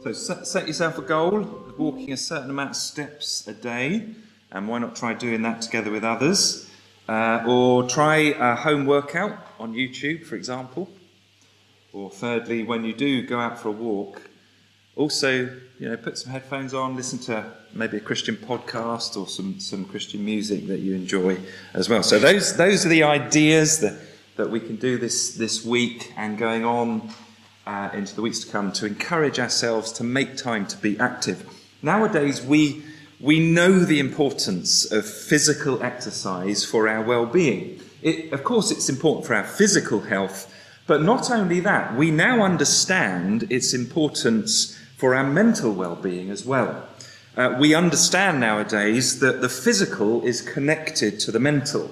So set, yourself a goal of walking a certain amount of steps a day, and why not try doing that together with others? Uh, or try a home workout on YouTube, for example. Or thirdly, when you do go out for a walk, also you know put some headphones on, listen to maybe a Christian podcast or some, some Christian music that you enjoy as well. So those those are the ideas that, that we can do this this week and going on uh, into the weeks to come to encourage ourselves to make time to be active. Nowadays, we, we know the importance of physical exercise for our well being. of course, it's important for our physical health, but not only that, we now understand its importance for our mental well being as well. Uh, we understand nowadays that the physical is connected to the mental,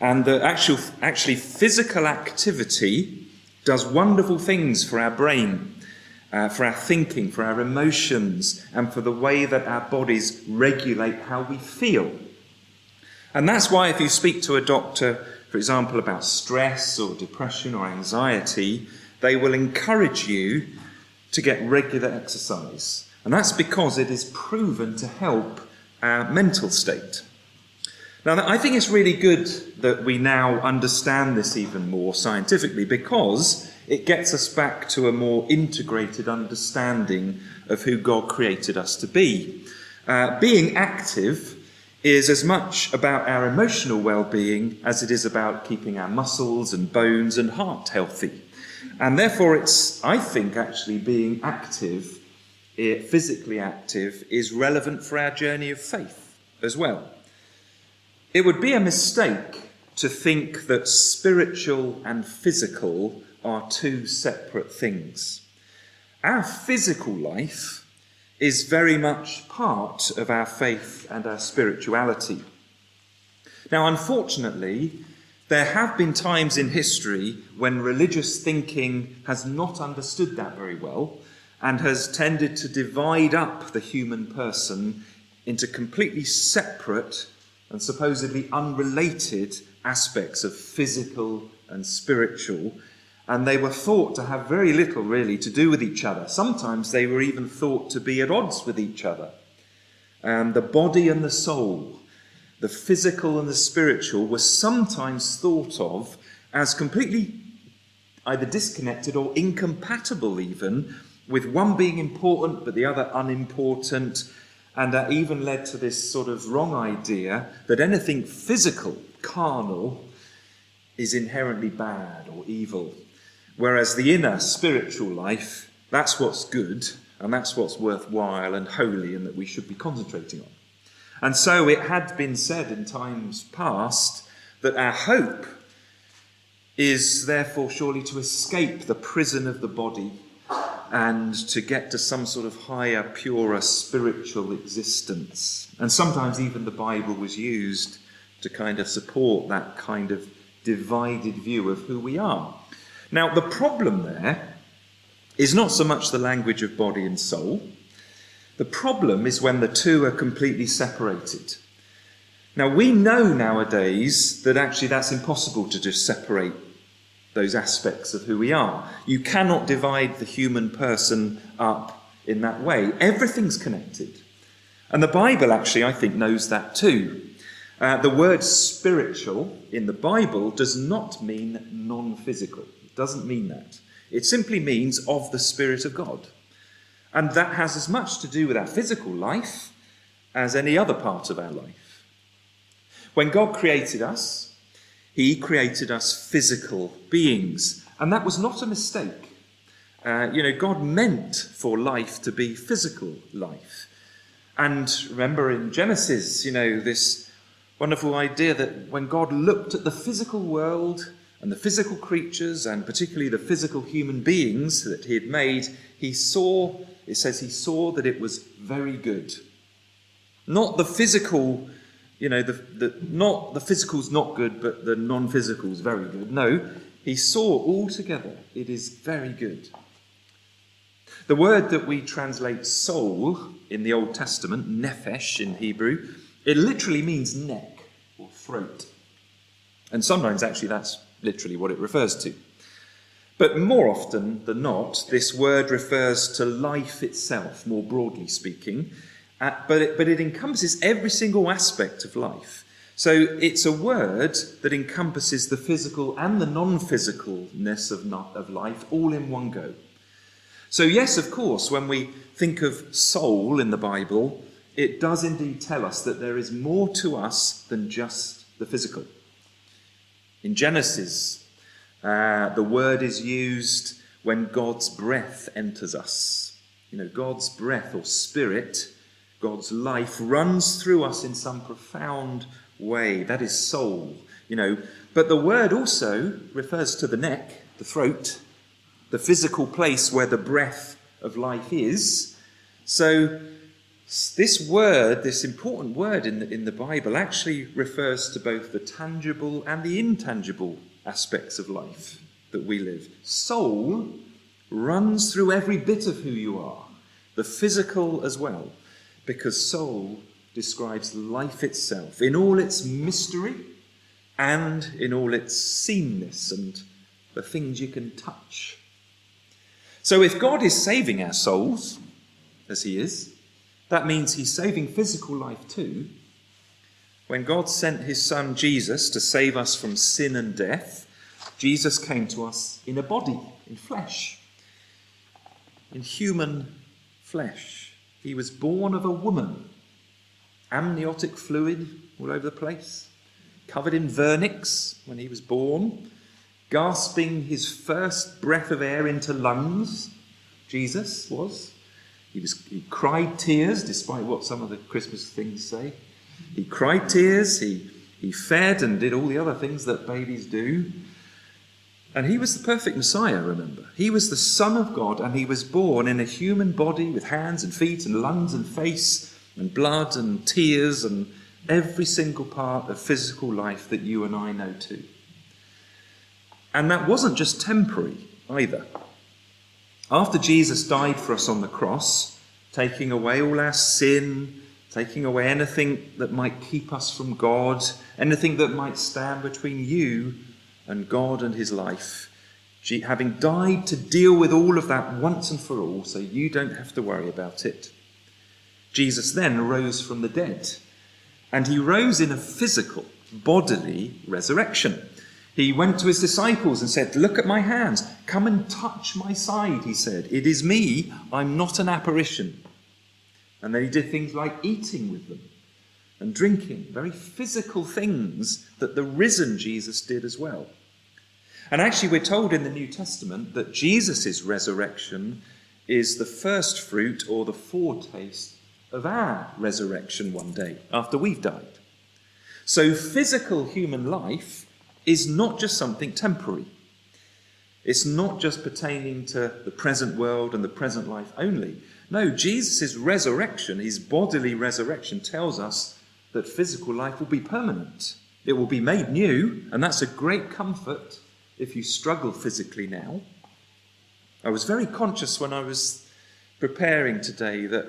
and that actual, actually physical activity does wonderful things for our brain, uh, for our thinking, for our emotions, and for the way that our bodies regulate how we feel. And that's why, if you speak to a doctor, for example, about stress or depression or anxiety, they will encourage you to get regular exercise. And that's because it is proven to help our mental state. Now, I think it's really good that we now understand this even more scientifically because it gets us back to a more integrated understanding of who God created us to be. Uh, being active is as much about our emotional well being as it is about keeping our muscles and bones and heart healthy. And therefore, it's, I think, actually being active, eh, physically active, is relevant for our journey of faith as well. It would be a mistake to think that spiritual and physical are two separate things. Our physical life is very much part of our faith and our spirituality. Now, unfortunately, there have been times in history when religious thinking has not understood that very well and has tended to divide up the human person into completely separate and supposedly unrelated aspects of physical and spiritual, and they were thought to have very little really to do with each other. Sometimes they were even thought to be at odds with each other. And the body and the soul, the physical and the spiritual, were sometimes thought of as completely either disconnected or incompatible, even with one being important but the other unimportant and that even led to this sort of wrong idea that anything physical, carnal, is inherently bad or evil. Whereas the inner spiritual life, that's what's good and that's what's worthwhile and holy and that we should be concentrating on. And so it had been said in times past that our hope is therefore surely to escape the prison of the body and to get to some sort of higher, purer spiritual existence. And sometimes even the Bible was used to kind of support that kind of divided view of who we are. Now, the problem there is not so much the language of body and soul. The problem is when the two are completely separated. Now, we know nowadays that actually that's impossible to just separate those aspects of who we are. You cannot divide the human person up in that way. Everything's connected. And the Bible actually, I think, knows that too. Uh, the word spiritual in the Bible does not mean non physical. It doesn't mean that. It simply means of the Spirit of God. And that has as much to do with our physical life as any other part of our life. When God created us, he created us physical beings. And that was not a mistake. Uh, you know, God meant for life to be physical life. And remember in Genesis, you know, this wonderful idea that when God looked at the physical world and the physical creatures, and particularly the physical human beings that He had made, He saw, it says, He saw that it was very good. Not the physical you know, the, the, not, the physical's not good, but the non physical's very good. No, he saw all together it is very good. The word that we translate soul in the Old Testament, nephesh in Hebrew, it literally means neck or throat. And sometimes actually that's literally what it refers to. But more often than not, this word refers to life itself, more broadly speaking, uh, but, it, but it encompasses every single aspect of life. So it's a word that encompasses the physical and the non physicalness of, of life all in one go. So, yes, of course, when we think of soul in the Bible, it does indeed tell us that there is more to us than just the physical. In Genesis, uh, the word is used when God's breath enters us. You know, God's breath or spirit, God's life runs through us in some profound way. That is soul, you know. But the word also refers to the neck, the throat, the physical place where the breath of life is. So, this word, this important word in the, in the Bible, actually refers to both the tangible and the intangible aspects of life that we live. Soul runs through every bit of who you are, the physical as well, because soul describes life itself in all its mystery and in all its seenness and the things you can touch. So, if God is saving our souls, as He is, that means He's saving physical life too. When God sent His Son Jesus to save us from sin and death, Jesus came to us in a body, in flesh, in human flesh. He was born of a woman amniotic fluid all over the place, covered in vernix when he was born, gasping his first breath of air into lungs. Jesus was. He, was, he cried tears, despite what some of the Christmas things say. He cried tears, he, he fed and did all the other things that babies do. And he was the perfect Messiah, remember. He was the Son of God, and he was born in a human body with hands and feet and lungs and face and blood and tears and every single part of physical life that you and I know too. And that wasn't just temporary either. After Jesus died for us on the cross, taking away all our sin, taking away anything that might keep us from God, anything that might stand between you and God and His life, having died to deal with all of that once and for all, so you don't have to worry about it. Jesus then rose from the dead, and he rose in a physical, bodily resurrection. He went to his disciples and said, Look at my hands. Come and touch my side, he said. It is me. I'm not an apparition. And then he did things like eating with them and drinking, very physical things that the risen Jesus did as well. And actually, we're told in the New Testament that Jesus' resurrection is the first fruit or the foretaste of our resurrection one day after we've died. So, physical human life is not just something temporary. It's not just pertaining to the present world and the present life only. No, Jesus' resurrection, his bodily resurrection, tells us that physical life will be permanent. It will be made new, and that's a great comfort if you struggle physically now. I was very conscious when I was preparing today that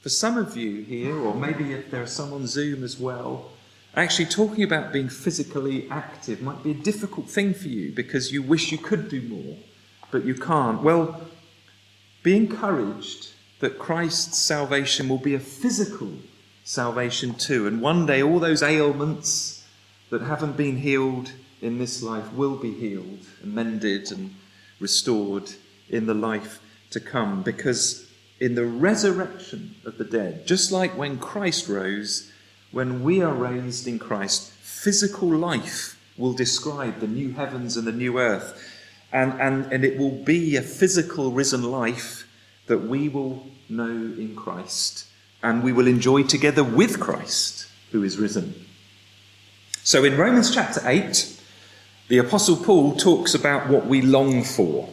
for some of you here, or maybe if there are some on Zoom as well, actually talking about being physically active might be a difficult thing for you because you wish you could do more, but you can't. Well, be encouraged that Christ's salvation will be a physical salvation too. And one day, all those ailments that haven't been healed in this life will be healed amended, and restored in the life to come because in the resurrection of the dead, just like when Christ rose, when we are raised in Christ, physical life will describe the new heavens and the new earth. And, and, and it will be a physical risen life that we will know in Christ and we will enjoy together with Christ who is risen. So in Romans chapter 8, the Apostle Paul talks about what we long for.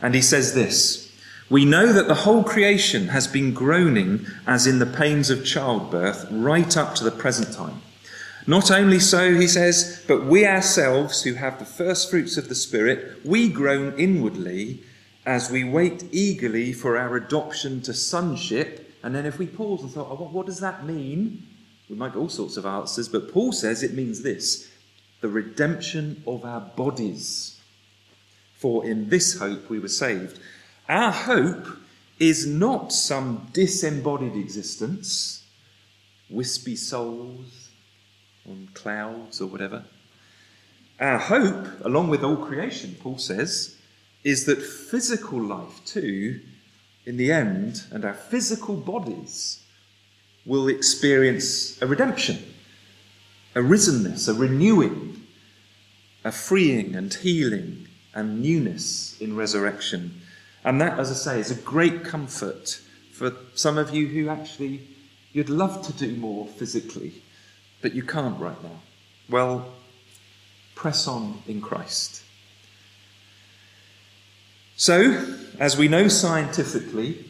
And he says this we know that the whole creation has been groaning as in the pains of childbirth right up to the present time. Not only so, he says, but we ourselves who have the first fruits of the Spirit, we groan inwardly as we wait eagerly for our adoption to sonship. And then if we pause and thought, oh, what does that mean? We might get all sorts of answers, but Paul says it means this the redemption of our bodies. For in this hope we were saved. Our hope is not some disembodied existence, wispy souls on clouds or whatever. Our hope, along with all creation, Paul says, is that physical life too, in the end, and our physical bodies will experience a redemption, a risenness, a renewing, a freeing and healing and newness in resurrection. And that, as I say, is a great comfort for some of you who actually you'd love to do more physically, but you can't right now. Well, press on in Christ. So, as we know scientifically,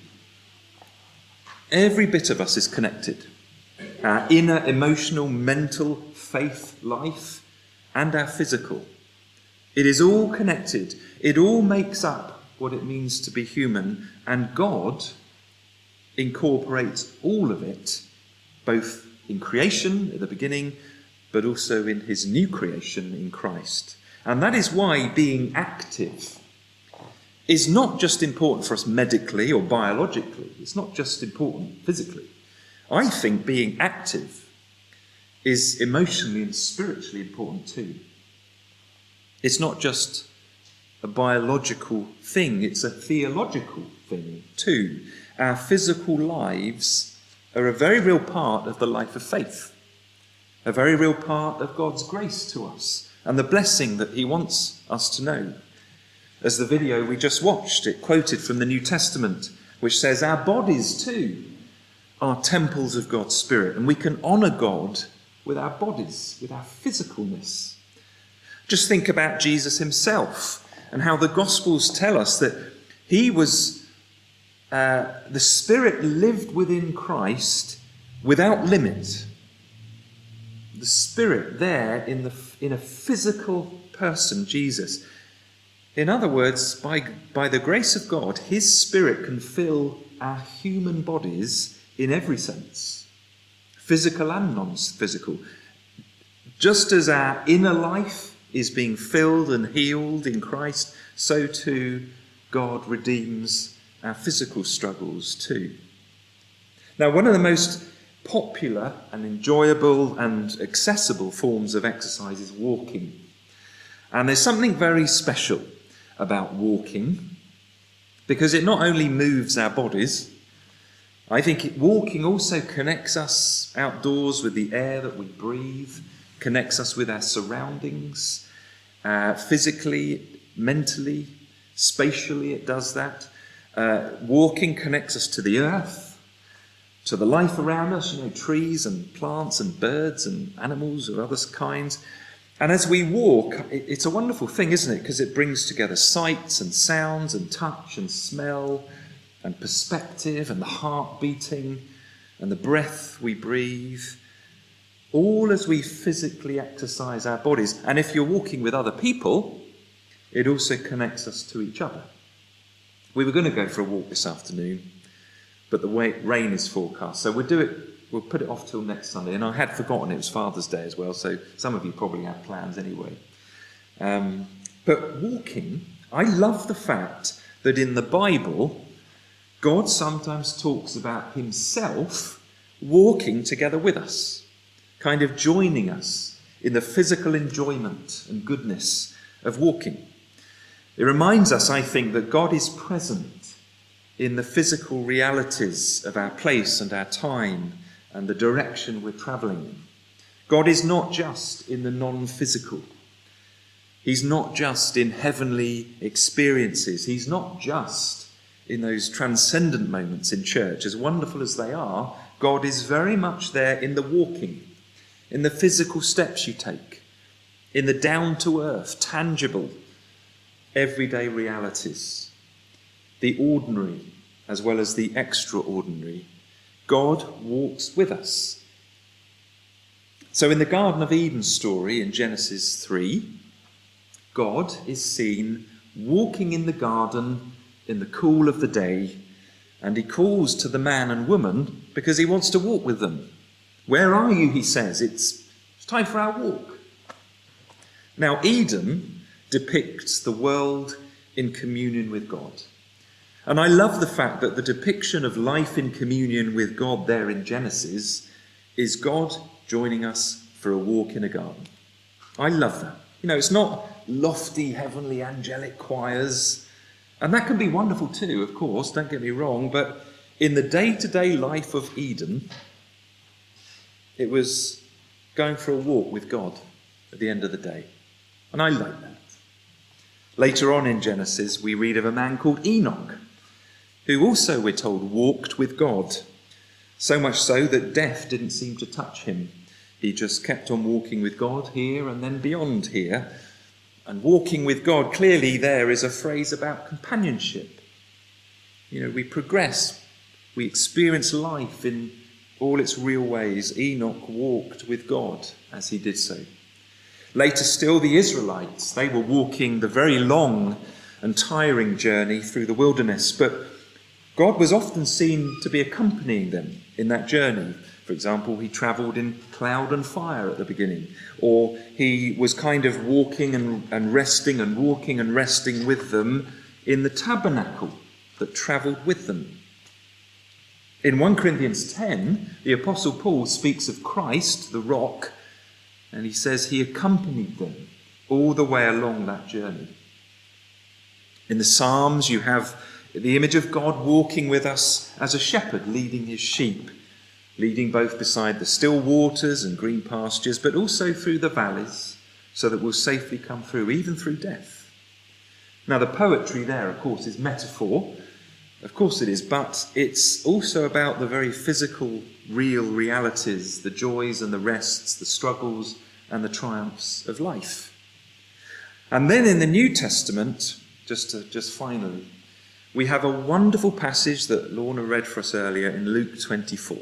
every bit of us is connected. Our inner emotional, mental, faith life, and our physical. It is all connected. It all makes up what it means to be human, and God incorporates all of it, both in creation at the beginning, but also in his new creation in Christ. And that is why being active is not just important for us medically or biologically, it's not just important physically. I think being active is emotionally and spiritually important too. It's not just a biological thing, it's a theological thing too. Our physical lives are a very real part of the life of faith, a very real part of God's grace to us and the blessing that He wants us to know. As the video we just watched, it quoted from the New Testament, which says, Our bodies too are temples of God's Spirit, and we can honour God with our bodies, with our physicalness. Just think about Jesus himself and how the Gospels tell us that he was, uh, the Spirit lived within Christ without limit. The Spirit there in, the, in a physical person, Jesus. In other words, by, by the grace of God, His Spirit can fill our human bodies in every sense physical and non physical. Just as our inner life is being filled and healed in Christ, so too God redeems our physical struggles too. Now, one of the most popular and enjoyable and accessible forms of exercise is walking. And there's something very special about walking because it not only moves our bodies, I think walking also connects us outdoors with the air that we breathe connects us with our surroundings, uh, physically, mentally, spatially, it does that. Uh, walking connects us to the earth, to the life around us, you know, trees and plants and birds and animals of other kinds. And as we walk, it's a wonderful thing, isn't it? Because it brings together sights and sounds and touch and smell and perspective and the heart beating and the breath we breathe all as we physically exercise our bodies. And if you're walking with other people, it also connects us to each other. We were going to go for a walk this afternoon, but the rain is forecast, so we'll do it. We'll put it off till next Sunday. And I had forgotten it was Father's Day as well, so some of you probably have plans anyway. Um, but walking, I love the fact that in the Bible, God sometimes talks about Himself walking together with us kind of joining us in the physical enjoyment and goodness of walking. It reminds us, I think, that God is present in the physical realities of our place and our time and the direction we're travelling in. God is not just in the non physical. He's not just in heavenly experiences. He's not just in those transcendent moments in church. As wonderful as they are, God is very much there in the walking in the physical steps you take, in the down to earth, tangible, everyday realities, the ordinary as well as the extraordinary. God walks with us. So, in the Garden of Eden story in Genesis 3, God is seen walking in the garden in the cool of the day, and he calls to the man and woman because he wants to walk with them. Where are you? He says. It's, it's time for our walk. Now, Eden depicts the world in communion with God. And I love the fact that the depiction of life in communion with God there in Genesis is God joining us for a walk in a garden. I love that. You know, it's not lofty, heavenly, angelic choirs, and that can be wonderful too, of course, don't get me wrong, but in the day to day life of Eden, it was going for a walk with God at the end of the day. And I like that. Later on in Genesis, we read of a man called Enoch, who also, we're told, walked with God. So much so that death didn't seem to touch him. He just kept on walking with God here and then beyond here. And walking with God, clearly, there is a phrase about companionship. You know, we progress, we experience life in all its real ways. Enoch walked with God as he did so. Later still, the Israelites, they were walking the very long and tiring journey through the wilderness, but God was often seen to be accompanying them in that journey. For example, he travelled in cloud and fire at the beginning, or he was kind of walking and, and resting and walking and resting with them in the tabernacle that travelled with them. In 1 Corinthians 10, the Apostle Paul speaks of Christ, the rock, and he says he accompanied them all the way along that journey. In the Psalms, you have the image of God walking with us as a shepherd leading his sheep, leading both beside the still waters and green pastures, but also through the valleys, so that we'll safely come through, even through death. Now, the poetry there, of course, is metaphor of course it is, but it's also about the very physical, real realities, the joys and the rests, the struggles and the triumphs of life. And then in the New Testament, just to, just finally, we have a wonderful passage that Lorna read for us earlier in Luke 24,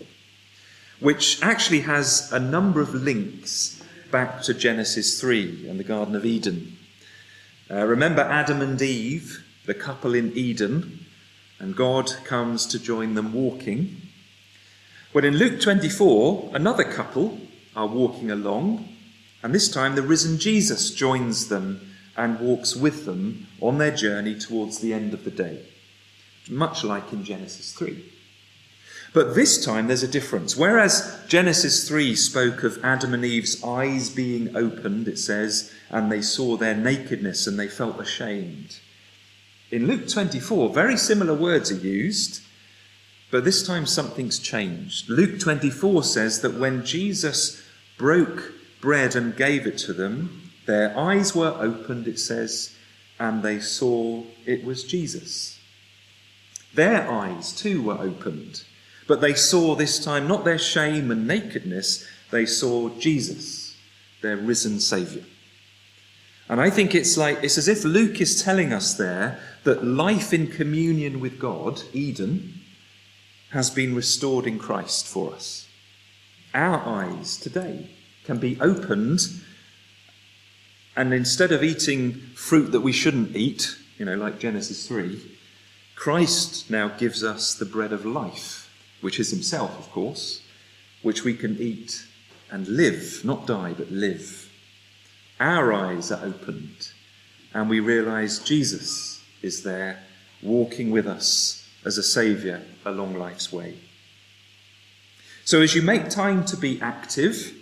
which actually has a number of links back to Genesis 3 and the Garden of Eden. Uh, remember Adam and Eve, the couple in Eden, and God comes to join them walking. Well, in Luke 24, another couple are walking along, and this time the risen Jesus joins them and walks with them on their journey towards the end of the day, much like in Genesis 3. But this time there's a difference. Whereas Genesis 3 spoke of Adam and Eve's eyes being opened, it says, and they saw their nakedness and they felt ashamed. In Luke 24, very similar words are used, but this time something's changed. Luke 24 says that when Jesus broke bread and gave it to them, their eyes were opened, it says, and they saw it was Jesus. Their eyes too were opened, but they saw this time not their shame and nakedness, they saw Jesus, their risen Saviour. And I think it's like, it's as if Luke is telling us there that life in communion with God, Eden, has been restored in Christ for us. Our eyes today can be opened, and instead of eating fruit that we shouldn't eat, you know, like Genesis 3, Christ now gives us the bread of life, which is Himself, of course, which we can eat and live, not die, but live. Our eyes are opened and we realize Jesus is there walking with us as a Saviour along life's way. So, as you make time to be active,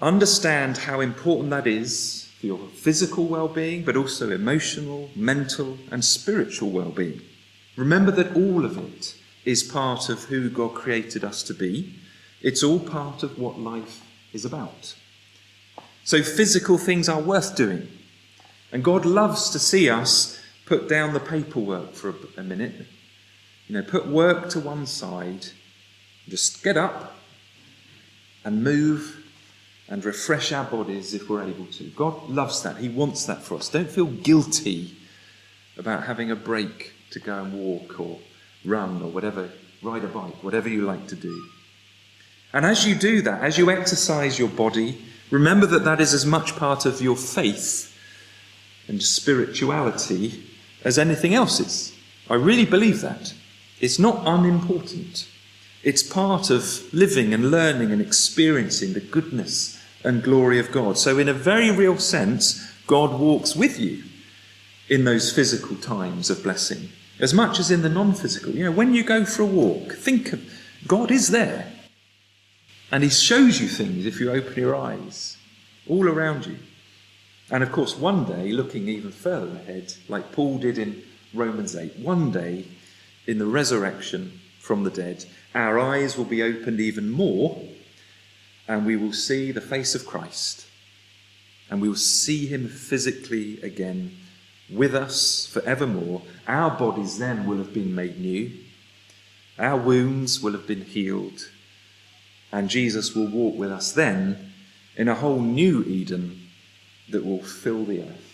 understand how important that is for your physical well being, but also emotional, mental, and spiritual well being. Remember that all of it is part of who God created us to be, it's all part of what life is about. So physical things are worth doing. And God loves to see us put down the paperwork for a, a minute. You know, put work to one side, just get up and move and refresh our bodies if we're able to. God loves that. He wants that for us. Don't feel guilty about having a break to go and walk or run or whatever, ride a bike, whatever you like to do. And as you do that, as you exercise your body, Remember that that is as much part of your faith and spirituality as anything else is. I really believe that. It's not unimportant. It's part of living and learning and experiencing the goodness and glory of God. So, in a very real sense, God walks with you in those physical times of blessing as much as in the non physical. You know, when you go for a walk, think of God is there. And He shows you things if you open your eyes all around you. And of course, one day, looking even further ahead, like Paul did in Romans 8, one day in the resurrection from the dead, our eyes will be opened even more and we will see the face of Christ. And we will see him physically again with us forevermore. Our bodies then will have been made new, our wounds will have been healed, and Jesus will walk with us then in a whole new Eden that will fill the earth.